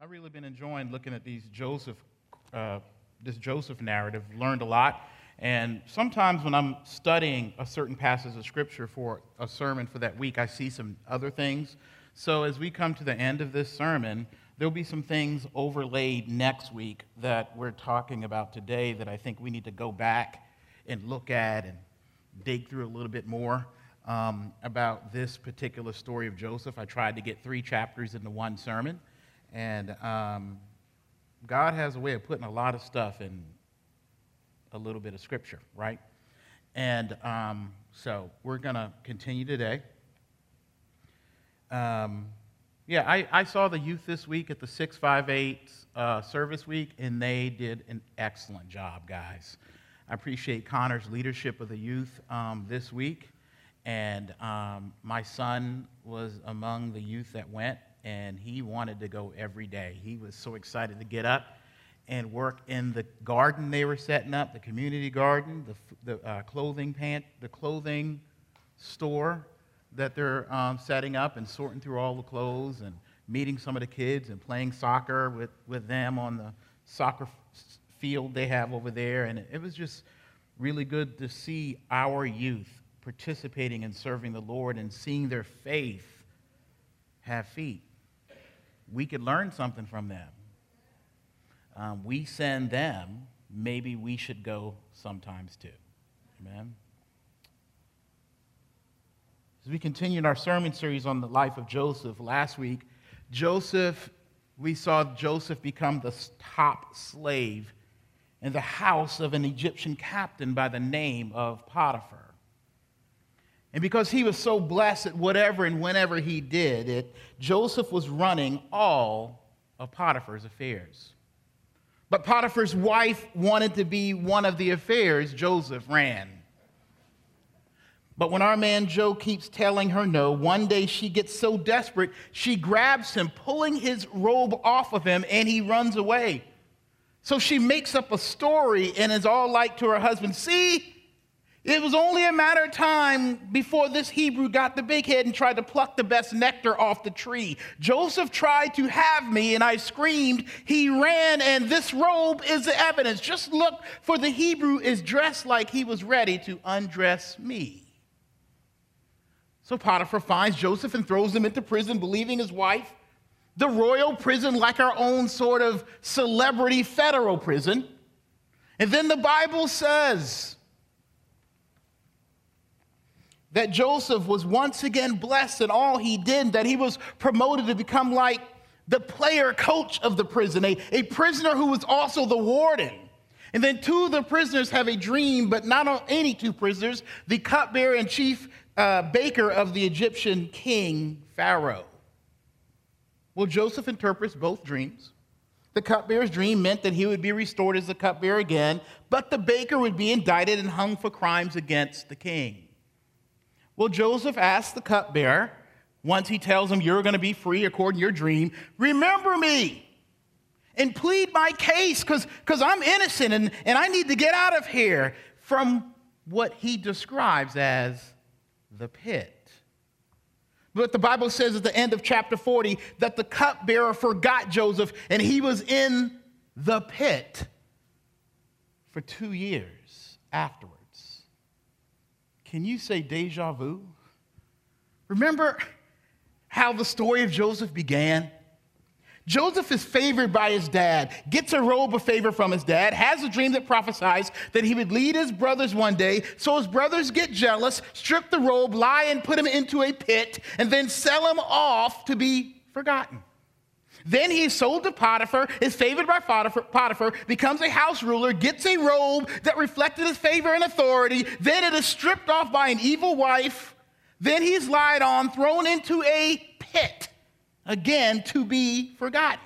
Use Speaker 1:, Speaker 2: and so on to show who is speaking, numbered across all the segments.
Speaker 1: I've really been enjoying looking at these Joseph, uh, this Joseph narrative. Learned a lot, and sometimes when I'm studying a certain passage of scripture for a sermon for that week, I see some other things. So as we come to the end of this sermon, there'll be some things overlaid next week that we're talking about today that I think we need to go back and look at and dig through a little bit more um, about this particular story of Joseph. I tried to get three chapters into one sermon. And um, God has a way of putting a lot of stuff in a little bit of scripture, right? And um, so we're going to continue today. Um, yeah, I, I, saw the youth this week at the 658 uh, service week, and they did an excellent job, guys. I appreciate Connor's leadership of the youth um, this week. And um, my son was among the youth that went, and he wanted to go every day. He was so excited to get up and work in the garden they were setting up, the community garden, the, the uh, clothing pant, the clothing store that they're um, setting up and sorting through all the clothes and meeting some of the kids and playing soccer with, with them on the soccer field they have over there. And it was just really good to see our youth participating in serving the Lord and seeing their faith have feet we could learn something from them. Um, we send them, maybe we should go sometimes too. Amen. As we continued our sermon series on the life of Joseph last week, Joseph, we saw Joseph become the top slave in the house of an Egyptian captain by the name of Potiphar. And because he was so blessed at whatever and whenever he did it, Joseph was running all of Potiphar's affairs. But Potiphar's wife wanted to be one of the affairs Joseph ran. But when our man Joe keeps telling her no, one day she gets so desperate, she grabs him, pulling his robe off of him, and he runs away. So she makes up a story and is all like to her husband, See, it was only a matter of time before this Hebrew got the big head and tried to pluck the best nectar off the tree. Joseph tried to have me, and I screamed. He ran, and this robe is the evidence. Just look, for the Hebrew is dressed like he was ready to undress me. So Potiphar finds Joseph and throws him into prison, believing his wife. The royal prison, like our own sort of celebrity federal prison. And then the Bible says, that Joseph was once again blessed in all he did, that he was promoted to become like the player coach of the prison, a, a prisoner who was also the warden. And then two of the prisoners have a dream, but not on any two prisoners the cupbearer and chief uh, baker of the Egyptian king, Pharaoh. Well, Joseph interprets both dreams. The cupbearer's dream meant that he would be restored as the cupbearer again, but the baker would be indicted and hung for crimes against the king. Well, Joseph asks the cupbearer, once he tells him, You're going to be free according to your dream, remember me and plead my case because I'm innocent and, and I need to get out of here from what he describes as the pit. But the Bible says at the end of chapter 40 that the cupbearer forgot Joseph and he was in the pit for two years afterwards. Can you say deja vu? Remember how the story of Joseph began? Joseph is favored by his dad, gets a robe of favor from his dad, has a dream that prophesies that he would lead his brothers one day. So his brothers get jealous, strip the robe, lie and put him into a pit, and then sell him off to be forgotten. Then he is sold to Potiphar, is favored by Potiphar, becomes a house ruler, gets a robe that reflected his favor and authority. Then it is stripped off by an evil wife. Then he's lied on, thrown into a pit, again to be forgotten.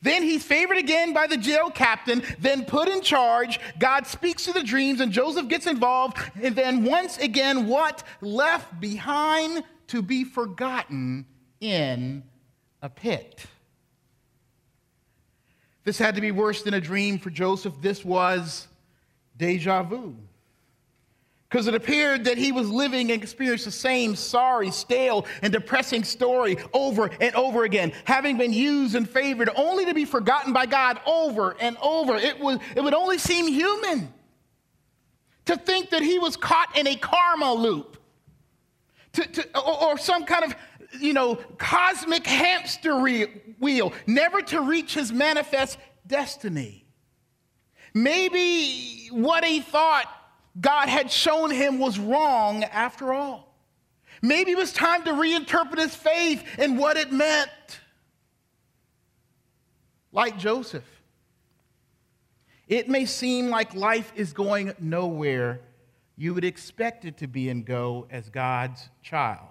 Speaker 1: Then he's favored again by the jail captain, then put in charge. God speaks to the dreams, and Joseph gets involved. And then once again, what? Left behind to be forgotten in a pit. This had to be worse than a dream for Joseph. This was deja vu. because it appeared that he was living and experienced the same sorry, stale, and depressing story over and over again, having been used and favored only to be forgotten by God over and over. It, was, it would only seem human to think that he was caught in a karma loop to, to, or, or some kind of you know, cosmic hamster wheel, never to reach his manifest destiny. Maybe what he thought God had shown him was wrong after all. Maybe it was time to reinterpret his faith and what it meant. Like Joseph, it may seem like life is going nowhere you would expect it to be and go as God's child.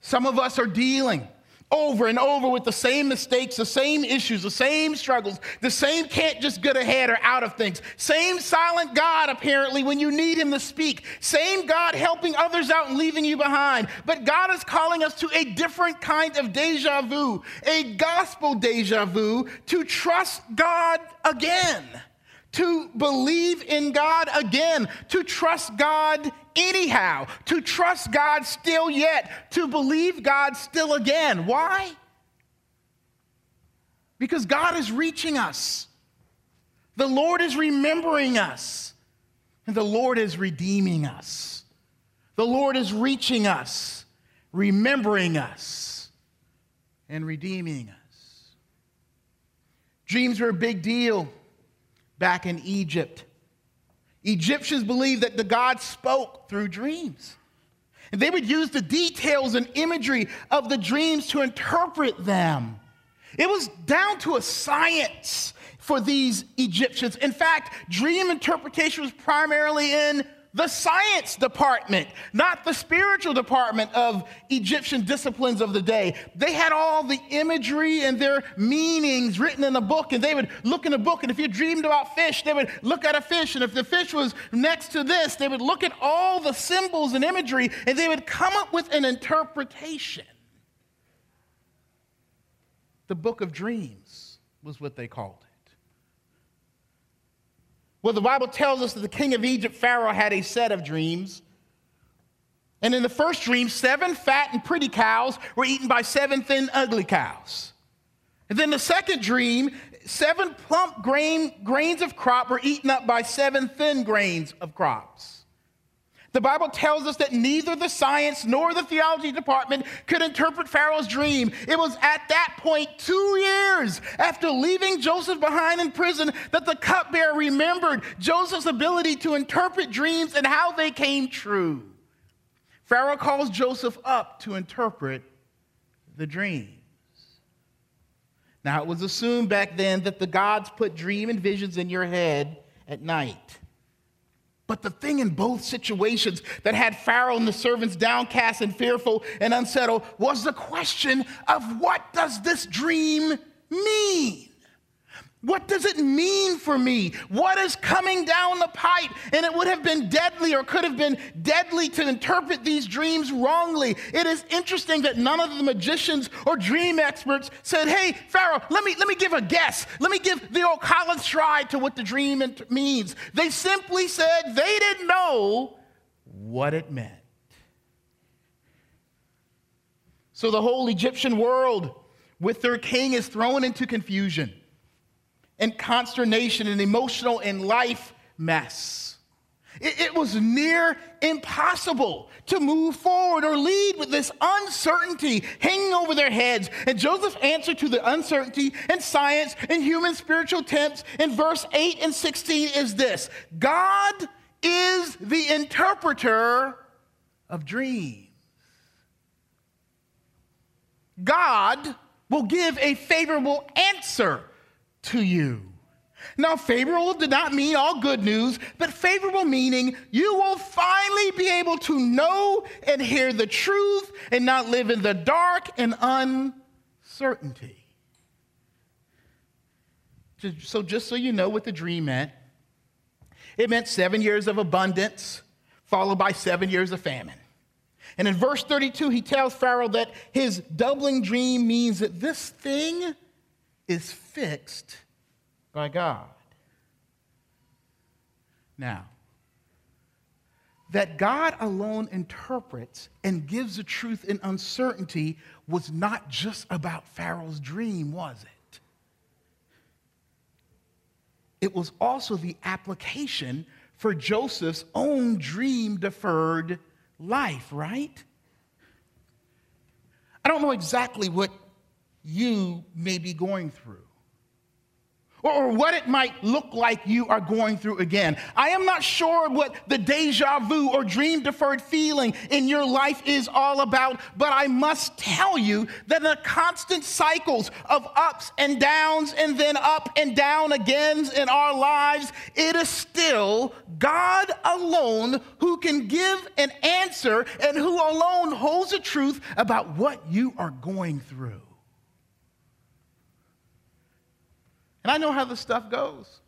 Speaker 1: Some of us are dealing over and over with the same mistakes, the same issues, the same struggles, the same can't just get ahead or out of things. Same silent God, apparently, when you need Him to speak. Same God helping others out and leaving you behind. But God is calling us to a different kind of deja vu, a gospel deja vu, to trust God again to believe in God again, to trust God anyhow, to trust God still yet, to believe God still again. Why? Because God is reaching us. The Lord is remembering us. And the Lord is redeeming us. The Lord is reaching us, remembering us, and redeeming us. Dreams are a big deal back in Egypt. Egyptians believed that the God spoke through dreams. And they would use the details and imagery of the dreams to interpret them. It was down to a science for these Egyptians. In fact, dream interpretation was primarily in the science department, not the spiritual department of Egyptian disciplines of the day. They had all the imagery and their meanings written in a book, and they would look in a book, and if you dreamed about fish, they would look at a fish, and if the fish was next to this, they would look at all the symbols and imagery, and they would come up with an interpretation. The book of dreams was what they called it. Well, the Bible tells us that the king of Egypt, Pharaoh, had a set of dreams. And in the first dream, seven fat and pretty cows were eaten by seven thin, ugly cows. And then the second dream, seven plump grain, grains of crop were eaten up by seven thin grains of crops. The Bible tells us that neither the science nor the theology department could interpret Pharaoh's dream. It was at that point, two years after leaving Joseph behind in prison, that the cupbearer remembered Joseph's ability to interpret dreams and how they came true. Pharaoh calls Joseph up to interpret the dreams. Now, it was assumed back then that the gods put dream and visions in your head at night. But the thing in both situations that had Pharaoh and the servants downcast and fearful and unsettled was the question of what does this dream mean? What does it mean for me? What is coming down the pipe? And it would have been deadly or could have been deadly to interpret these dreams wrongly. It is interesting that none of the magicians or dream experts said, Hey, Pharaoh, let me, let me give a guess. Let me give the old college try to what the dream means. They simply said they didn't know what it meant. So the whole Egyptian world with their king is thrown into confusion and consternation and emotional and life mess. It, it, was near impossible to move forward or lead with this uncertainty hanging over their heads. And Joseph's answer to the uncertainty and science and human spiritual attempts in verse 8 and 16 is this God is the interpreter of dreams. God will give a favorable answer to you. Now, favorable did not mean all good news, but favorable meaning you will finally be able to know and hear the truth and not live in the dark and uncertainty. So, just so you know what the dream meant, it meant seven years of abundance, followed by seven years of famine. And in verse 32, he tells Pharaoh that his doubling dream means that this thing is fixed by God. Now, that God alone interprets and gives the truth in uncertainty was not just about Pharaoh's dream, was it? It was also the application for Joseph's own dream deferred life, right? I don't know exactly what you may be going through or what it might look like you are going through again. I am not sure what the deja vu or dream deferred feeling in your life is all about, but I must tell you that the constant cycles of ups and downs and then up and down again in our lives, it is still God alone who can give an answer and who alone holds the truth about what you are going through. And I know how this stuff goes.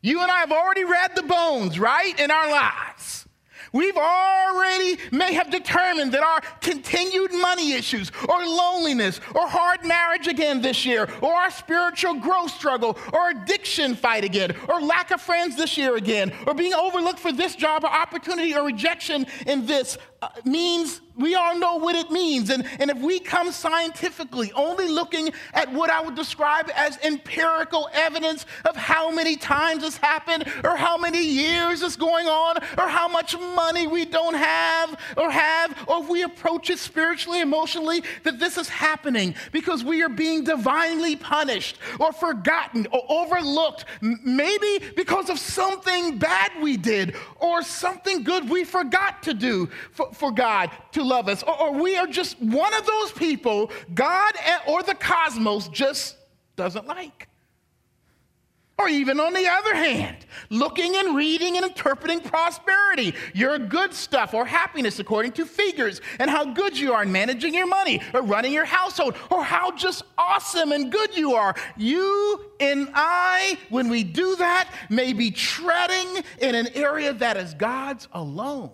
Speaker 1: You and I have already read the bones, right, in our lives. We've already may have determined that our continued money issues or loneliness or hard marriage again this year or our spiritual growth struggle or addiction fight again or lack of friends this year again or being overlooked for this job or opportunity or rejection in this Uh, means we all know what it means. And, and if we come scientifically only looking at what I would describe as empirical evidence of how many times this happened, or how many years it's going on, or how much money we don't have or have, or if we approach it spiritually, emotionally, that this is happening because we are being divinely punished or forgotten or overlooked, maybe because of something bad we did or something good we forgot to do. For, for God to love us, or, or we are just one of those people God or the cosmos just doesn't like. Or even on the other hand, looking and reading and interpreting prosperity, your good stuff or happiness according to figures, and how good you are in managing your money or running your household, or how just awesome and good you are. You and I, when we do that, may be treading in an area that is God's alone.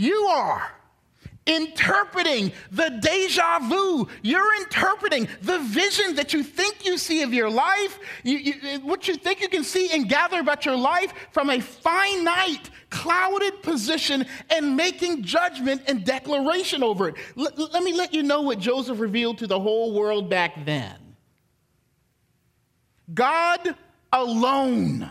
Speaker 1: You are interpreting the deja vu. You're interpreting the vision that you think you see of your life, you, you, what you think you can see and gather about your life from a finite, clouded position and making judgment and declaration over it. L- let me let you know what Joseph revealed to the whole world back then. God alone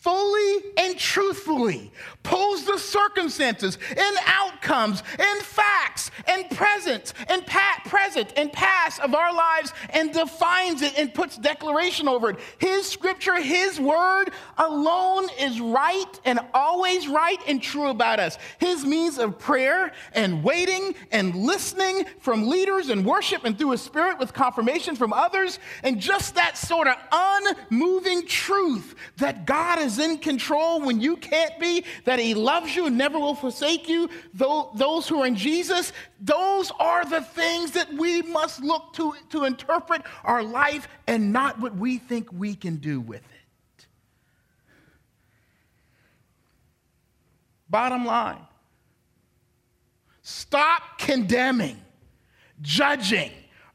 Speaker 1: fully and truthfully pose the circumstances and outcomes and facts and present and pa- present and past of our lives and defines it and puts declaration over it. His scripture, his word alone is right and always right and true about us. His means of prayer and waiting and listening from leaders and worship and through his spirit with confirmation from others and just that sort of unmoving truth that God is in control when you can't be, that He loves you and never will forsake you, those who are in Jesus, those are the things that we must look to to interpret our life and not what we think we can do with it. Bottom line stop condemning, judging,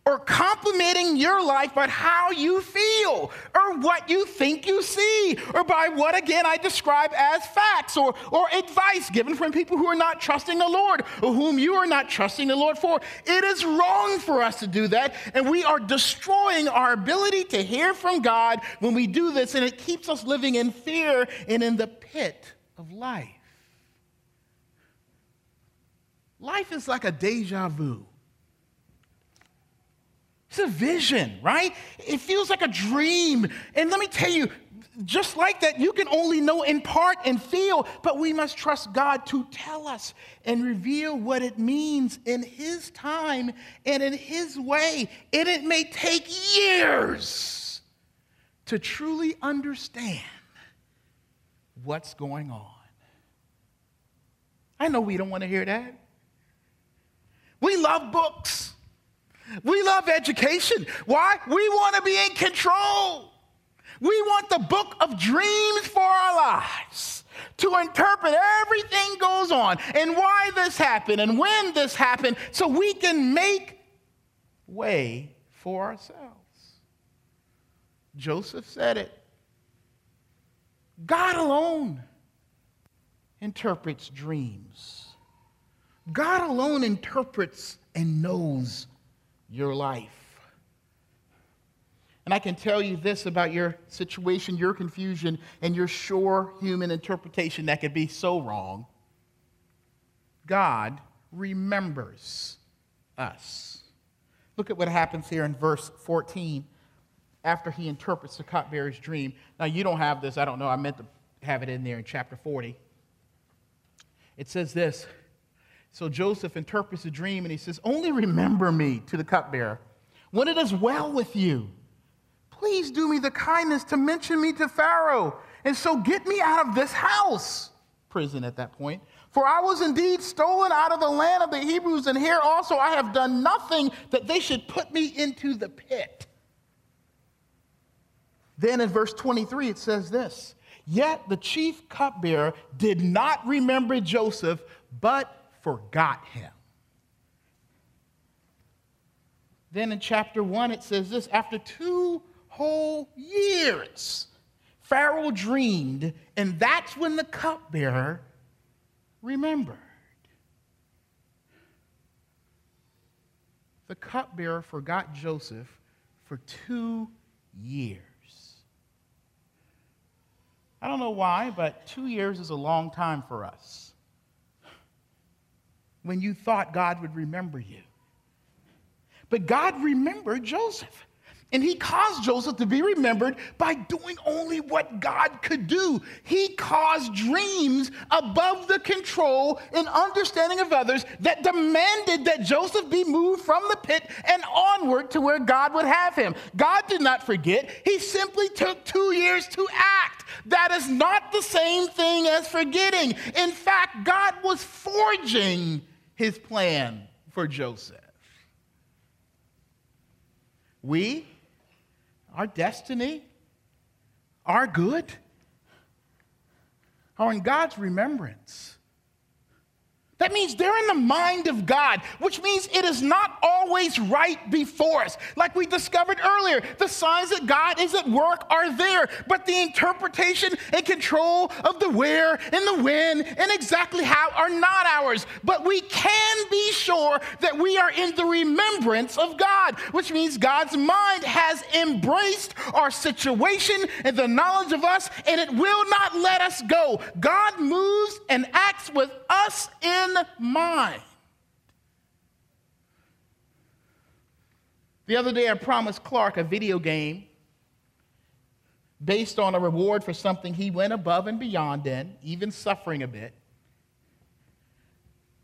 Speaker 1: or complimenting your life by how you feel or what you think you see or by what again I describe as facts or, or advice given from people who are not trusting the Lord or whom you are not trusting the Lord for. It is wrong for us to do that, and we are destroying our ability to hear from God when we do this, and it keeps us living in fear and in the pit of life. Life is like a deja vu. It's a vision, right? It feels like a dream. And let me tell you, just like that, you can only know in part and feel, but we must trust God to tell us and reveal what it means in His time and in His way. And it may take years to truly understand what's going on. I know we don't want to hear that. We love books. We love education. Why? We want to be in control. We want the book of dreams for our lives to interpret everything goes on and why this happened and when this happened so we can make way for ourselves. Joseph said it. God alone interprets dreams. God alone interprets and knows your life. And I can tell you this about your situation, your confusion, and your sure human interpretation that could be so wrong. God remembers us. Look at what happens here in verse 14 after he interprets the cupbearer's dream. Now, you don't have this. I don't know. I meant to have it in there in chapter 40. It says this So Joseph interprets the dream and he says, Only remember me to the cupbearer when it is well with you. Please do me the kindness to mention me to Pharaoh, and so get me out of this house, prison at that point. For I was indeed stolen out of the land of the Hebrews, and here also I have done nothing that they should put me into the pit. Then in verse 23, it says this Yet the chief cupbearer did not remember Joseph, but forgot him. Then in chapter 1, it says this After two whole years, Pharaoh dreamed, and that's when the cupbearer remembered. The cupbearer forgot Joseph for two years. I don't know why, but two years is a long time for us. When you thought God would remember you. But God remembered Joseph. And he caused Joseph to be remembered by doing only what God could do. He caused dreams above the control and understanding of others that demanded that Joseph be moved from the pit and onward to where God would have him. God did not forget, he simply took two years to act. That is not the same thing as forgetting. In fact, God was forging his plan for Joseph. We our destiny, our good, are in God's remembrance. That means they're in the mind of God, which means it is not always right before us. Like we discovered earlier, the signs that God is at work are there, but the interpretation and control of the where and the when and exactly how are not ours. But we can be sure that we are in the remembrance of God, which means God's mind has embraced our situation and the knowledge of us, and it will not let us go. God moves and acts with us in in mind. The other day, I promised Clark a video game based on a reward for something he went above and beyond in, even suffering a bit.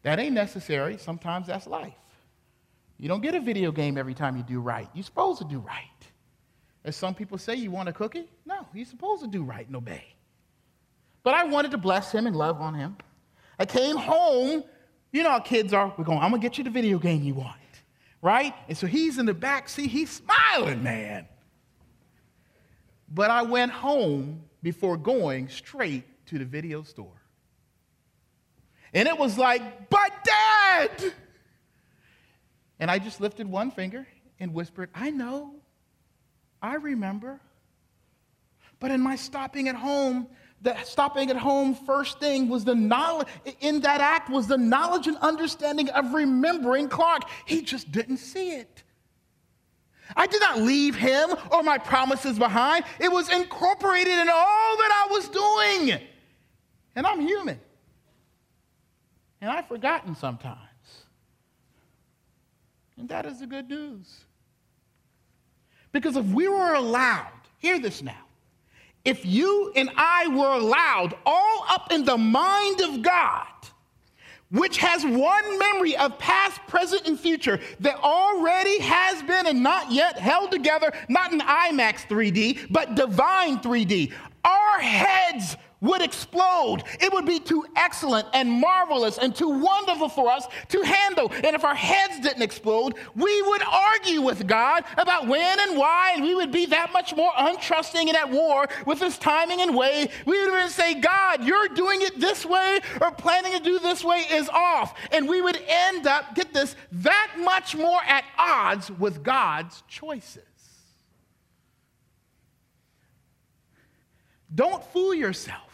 Speaker 1: That ain't necessary. Sometimes that's life. You don't get a video game every time you do right. You're supposed to do right. As some people say, you want a cookie? No, you're supposed to do right and obey. But I wanted to bless him and love on him. I came home. You know how kids are. We're going, I'm going to get you the video game you want. Right? And so he's in the back seat. He's smiling, man. But I went home before going straight to the video store. And it was like, but dad! And I just lifted one finger and whispered, I know. I remember. But in my stopping at home, the stopping at home first thing was the knowledge in that act was the knowledge and understanding of remembering Clark. He just didn't see it. I did not leave him or my promises behind. It was incorporated in all that I was doing. And I'm human. And I've forgotten sometimes. And that is the good news. Because if we were allowed, hear this now, if you and I were allowed all up in the mind of God, which has one memory of past, present, and future that already has been and not yet held together, not in IMAX 3D, but divine 3D. Our heads would explode. It would be too excellent and marvelous and too wonderful for us to handle. And if our heads didn't explode, we would argue with God about when and why, and we would be that much more untrusting and at war with His timing and way. We would even say, God, you're doing it this way or planning to do this way is off. And we would end up, get this, that much more at odds with God's choices. Don't fool yourself.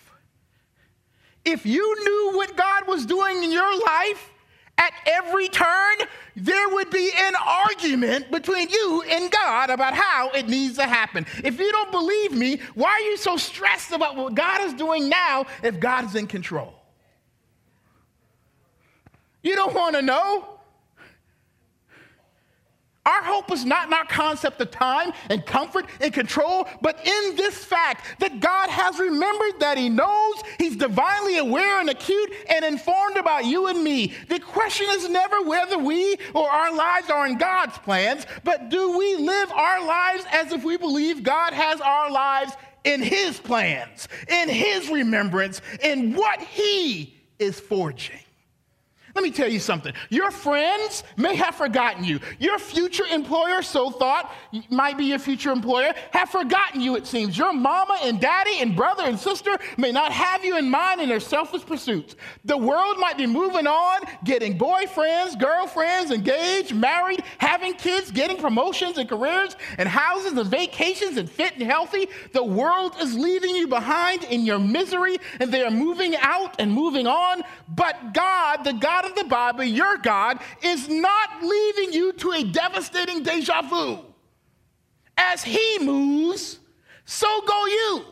Speaker 1: If you knew what God was doing in your life at every turn, there would be an argument between you and God about how it needs to happen. If you don't believe me, why are you so stressed about what God is doing now if God is in control? You don't want to know. Our hope is not in our concept of time and comfort and control, but in this fact that God has remembered that He knows, He's divinely aware and acute and informed about you and me. The question is never whether we or our lives are in God's plans, but do we live our lives as if we believe God has our lives in His plans, in His remembrance, in what He is forging? Let me tell you something. Your friends may have forgotten you. Your future employer, so thought, might be your future employer, have forgotten you, it seems. Your mama and daddy and brother and sister may not have you in mind in their selfish pursuits. The world might be moving on, getting boyfriends, girlfriends, engaged, married, having kids, getting promotions and careers and houses and vacations and fit and healthy. The world is leaving you behind in your misery and they are moving out and moving on. But God, the God of the Bible, your God, is not leaving you to a devastating deja vu. As he moves, so go you.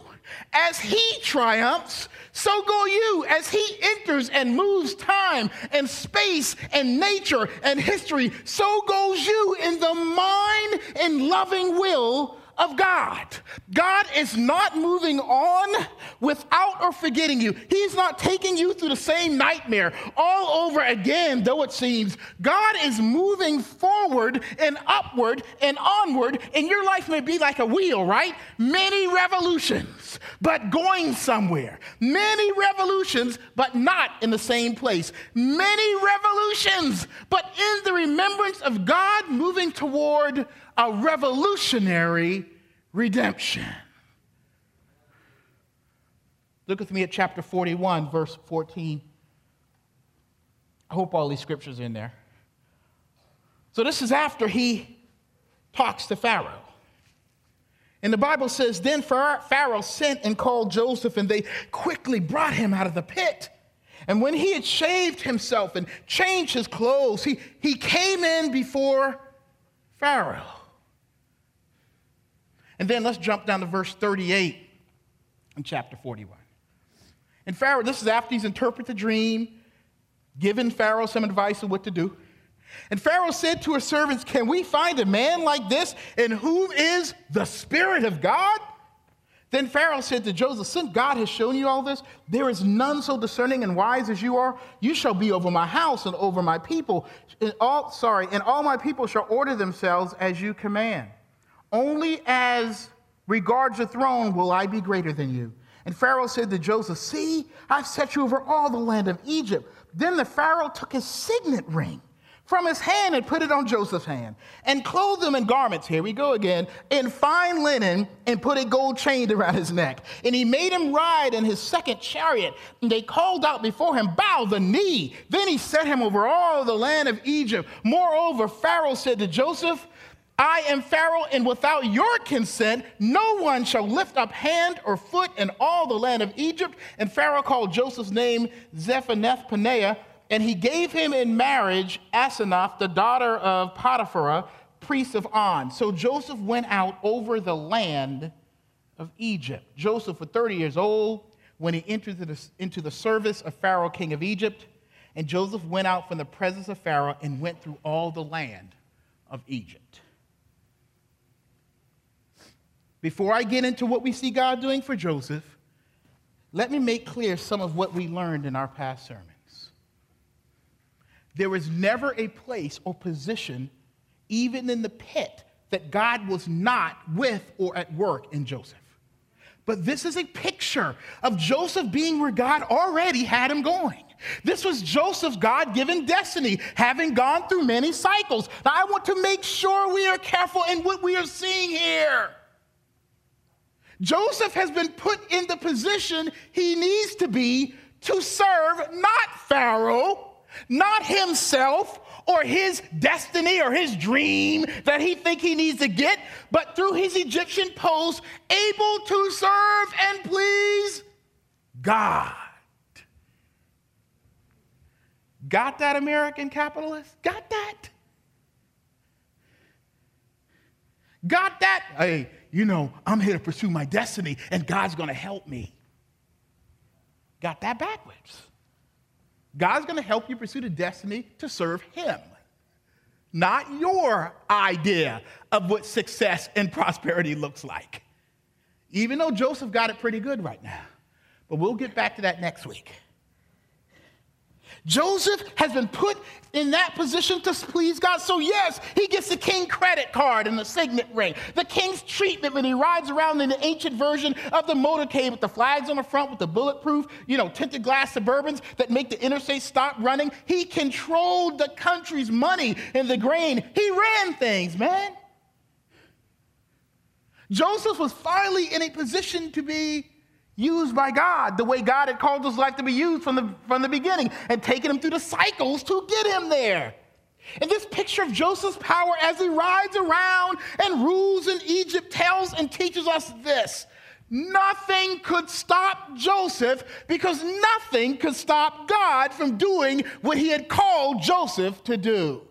Speaker 1: As he triumphs, so go you. As he enters and moves time and space and nature and history, so goes you in the mind and loving will of God. God is not moving on without or forgetting you. He's not taking you through the same nightmare all over again, though it seems. God is moving forward and upward and onward, and your life may be like a wheel, right? Many revolutions, but going somewhere. Many revolutions, but not in the same place. Many revolutions, but in the remembrance of God moving toward a revolutionary redemption. Look with me at chapter 41, verse 14. I hope all these scriptures are in there. So, this is after he talks to Pharaoh. And the Bible says, Then Pharaoh sent and called Joseph, and they quickly brought him out of the pit. And when he had shaved himself and changed his clothes, he, he came in before Pharaoh. And then let's jump down to verse 38 in chapter 41. And Pharaoh, this is after he's interpreted the dream, given Pharaoh some advice on what to do. And Pharaoh said to his servants, Can we find a man like this in whom is the Spirit of God? Then Pharaoh said to Joseph, Since God has shown you all this, there is none so discerning and wise as you are. You shall be over my house and over my people. And all, sorry, and all my people shall order themselves as you command. Only as regards the throne will I be greater than you. And Pharaoh said to Joseph, See, I've set you over all the land of Egypt. Then the Pharaoh took his signet ring from his hand and put it on Joseph's hand, and clothed him in garments, here we go again, in fine linen, and put a gold chain around his neck. And he made him ride in his second chariot, and they called out before him, Bow the knee. Then he set him over all the land of Egypt. Moreover, Pharaoh said to Joseph, I am Pharaoh, and without your consent, no one shall lift up hand or foot in all the land of Egypt. And Pharaoh called Joseph's name Zaphenath Paneah, and he gave him in marriage Asenath, the daughter of Potiphar, priest of On. So Joseph went out over the land of Egypt. Joseph was 30 years old when he entered into the service of Pharaoh, king of Egypt. And Joseph went out from the presence of Pharaoh and went through all the land of Egypt. Before I get into what we see God doing for Joseph, let me make clear some of what we learned in our past sermons. There was never a place or position, even in the pit, that God was not with or at work in Joseph. But this is a picture of Joseph being where God already had him going. This was Joseph's God given destiny, having gone through many cycles. Now, I want to make sure we are careful in what we are seeing here. Joseph has been put in the position he needs to be to serve not Pharaoh, not himself, or his destiny or his dream that he think he needs to get, but through his Egyptian post, able to serve and please God. Got that, American capitalist? Got that? Got that? Hey, you know, I'm here to pursue my destiny and God's going to help me. Got that backwards. God's going to help you pursue the destiny to serve Him, not your idea of what success and prosperity looks like. Even though Joseph got it pretty good right now. But we'll get back to that next week. Joseph has been put in that position to please God. So, yes, he gets the king credit card and the signet ring. The king's treatment when he rides around in the ancient version of the motorcade with the flags on the front, with the bulletproof, you know, tinted glass Suburbans that make the interstate stop running. He controlled the country's money and the grain. He ran things, man. Joseph was finally in a position to be used by God the way God had called his life to be used from the, from the beginning and taken him through the cycles to get him there. And this picture of Joseph's power as he rides around and rules in Egypt tells and teaches us this. Nothing could stop Joseph because nothing could stop God from doing what he had called Joseph to do.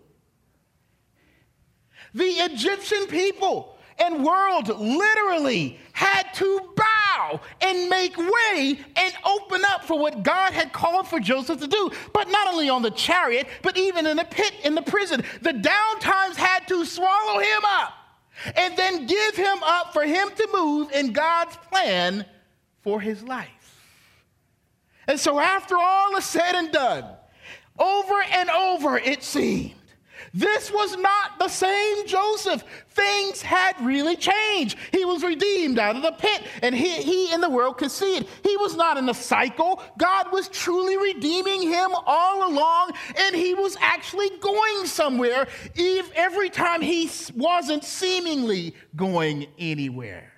Speaker 1: The Egyptian people and world literally had to bow and make way and open up for what God had called for Joseph to do. But not only on the chariot, but even in the pit, in the prison. The downtimes had to swallow him up and then give him up for him to move in God's plan for his life. And so, after all is said and done, over and over it seemed this was not the same Joseph. Things had really changed. He was redeemed out of the pit, and he, he in the world could see it. He was not in a cycle. God was truly redeeming him all along, and he was actually going somewhere every time he wasn't seemingly going anywhere.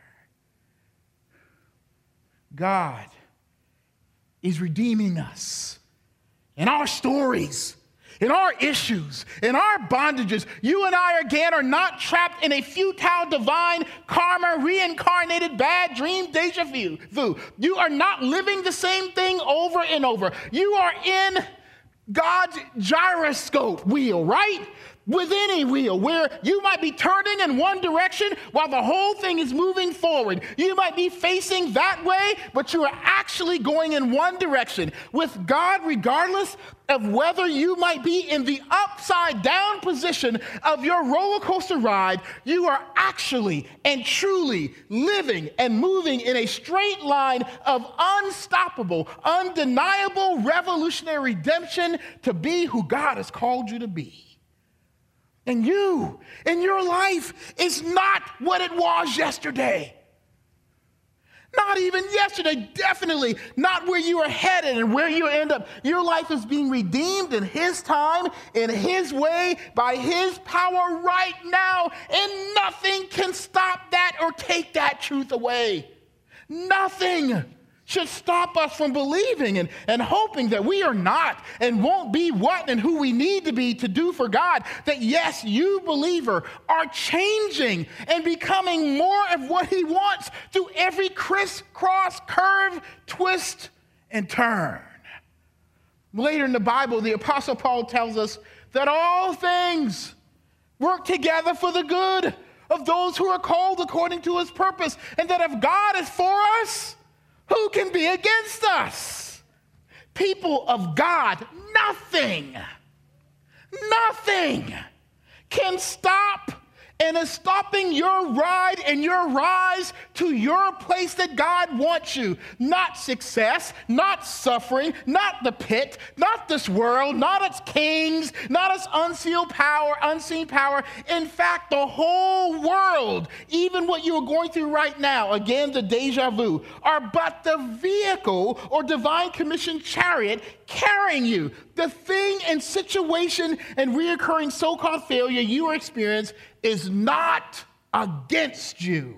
Speaker 1: God is redeeming us in our stories in our issues, in our bondages, you and I again are not trapped in a futile divine karma reincarnated bad dream deja vu. You are not living the same thing over and over. You are in God's gyroscope wheel, right? Within any wheel where you might be turning in one direction while the whole thing is moving forward. You might be facing that way, but you are actually going in one direction. With God, regardless of whether you might be in the upside down position of your roller coaster ride, you are actually and truly living and moving in a straight line of unstoppable, undeniable, revolutionary redemption to be who God has called you to be. And you and your life is not what it was yesterday. Not even yesterday, definitely not where you are headed and where you end up. Your life is being redeemed in His time, in His way, by His power right now, and nothing can stop that or take that truth away. Nothing should stop us from believing and, and hoping that we are not and won't be what and who we need to be to do for God. That yes, you, believer, are changing and becoming more of what He wants through every crisscross, curve, twist, and turn. Later in the Bible, the Apostle Paul tells us that all things work together for the good of those who are called according to His purpose, and that if God is for us, who can be against us? People of God, nothing, nothing can stop and is stopping your ride and your rise to your place that God wants you. Not success, not suffering, not the pit, not this world, not its kings, not its unseen power, unseen power. In fact, the whole world, even what you are going through right now, again, the deja vu, are but the vehicle or divine commission chariot carrying you. The thing and situation and reoccurring so called failure you experience is not against you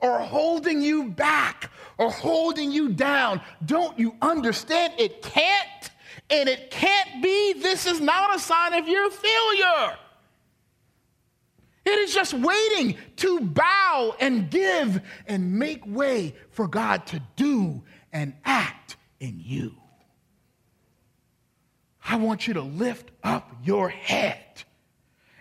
Speaker 1: or holding you back or holding you down. Don't you understand? It can't And it can't be, this is not a sign of your failure. It is just waiting to bow and give and make way for God to do and act in you. I want you to lift up your head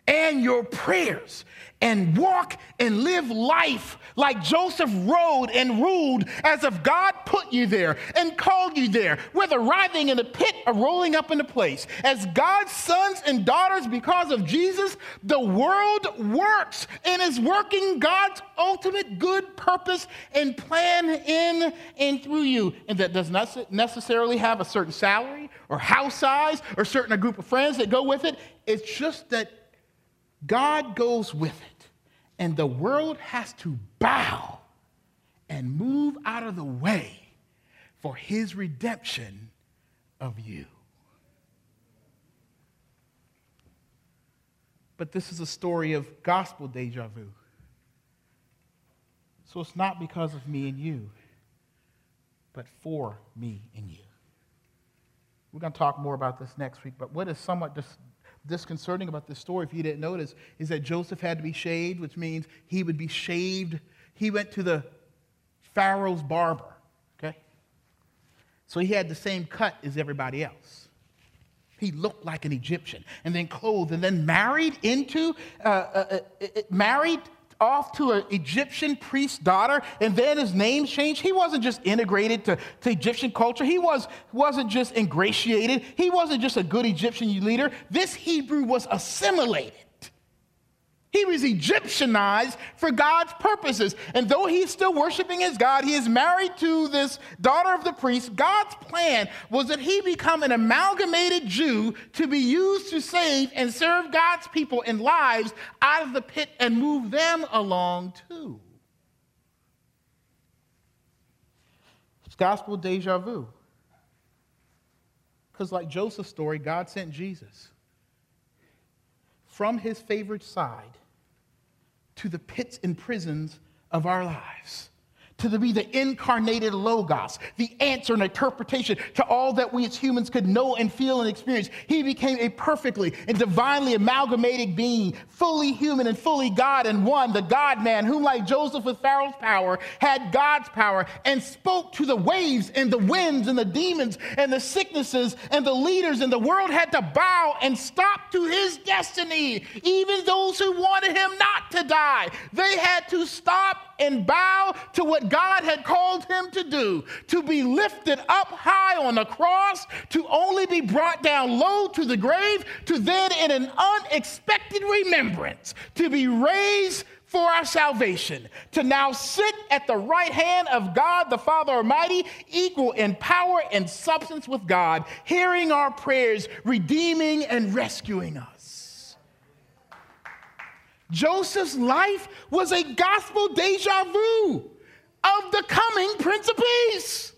Speaker 1: and your prayers and walk and live life like Joseph rode and ruled as if God put you there and called you there, whether writhing in a pit or rolling up in place. As God's sons and daughters, because of Jesus, the world works and is working God's ultimate good purpose and plan in and through you. And that does not necessarily have a certain salary or house size or certain a group of friends that go with it. It's just that God goes with it, and the world has to bow and move out of the way for his redemption of you. But this is a story of gospel deja vu. So it's not because of me and you, but for me and you. We're going to talk more about this next week, but what is somewhat disconcerting about this story, if you didn't notice, is that Joseph had to be shaved, which means he would be shaved. He went to the Pharaoh's barber, okay? So he had the same cut as everybody else. He looked like an Egyptian, and then clothed, and then married into, uh, uh, uh, uh married off to an Egyptian priest's daughter, and then his name changed. He wasn't just integrated to, to Egyptian culture. He was, wasn't just ingratiated. He wasn't just a good Egyptian leader. This Hebrew was assimilated. He was Egyptianized for God's purposes. And though he's still worshiping his God, he is married to this daughter of the priest. God's plan was that he become an amalgamated Jew to be used to save and serve God's people and lives out of the pit and move them along too. It's gospel deja vu. Because, like Joseph's story, God sent Jesus from his favored side to the pits and prisons of our lives to be the incarnated Logos, the answer and interpretation to all that we as humans could know and feel and experience. He became a perfectly and divinely amalgamated being, fully human and fully God and one, the God man, who, like Joseph with Pharaoh's power, had God's power and spoke to the waves and the winds and the demons and the sicknesses and the leaders, and the world had to bow and stop to his destiny. Even those who wanted him not to die, they had to stop and bow to what God had called him to do to be lifted up high on the cross, to only be brought down low to the grave, to then, in an unexpected remembrance, to be raised for our salvation, to now sit at the right hand of God the Father Almighty, equal in power and substance with God, hearing our prayers, redeeming and rescuing us. Joseph's life was a gospel deja vu of the coming Prince of Peace.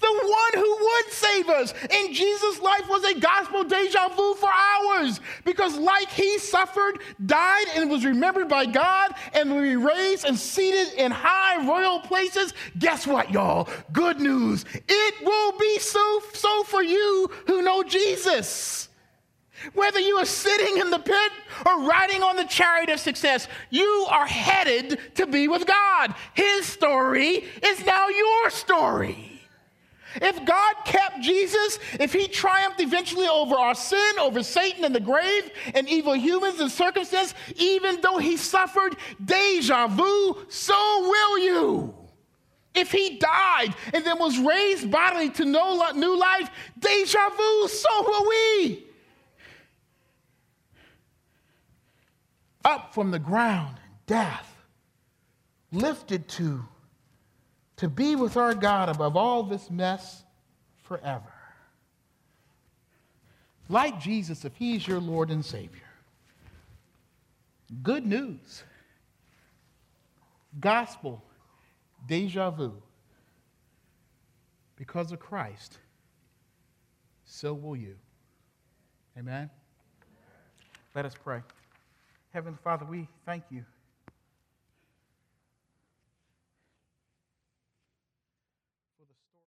Speaker 1: The one who would save us. And Jesus' life was a gospel deja vu for ours. Because, like he suffered, died, and was remembered by God, and we raised and seated in high royal places, guess what, y'all? Good news. It will be so, so for you who know Jesus. Whether you are sitting in the pit or riding on the chariot of success, you are headed to be with God. His story is now your story. If God kept Jesus, if he triumphed eventually over our sin, over Satan and the grave, and evil humans and circumstance, even though he suffered deja vu, so will you. If he died and then was raised bodily to new life, deja vu, so will we. Up from the ground, death, lifted to, to be with our God above all this mess forever. Like Jesus, if He's your Lord and Savior, good news, gospel, deja vu. Because of Christ, so will you. Amen. Let us pray. Heavenly Father, we thank you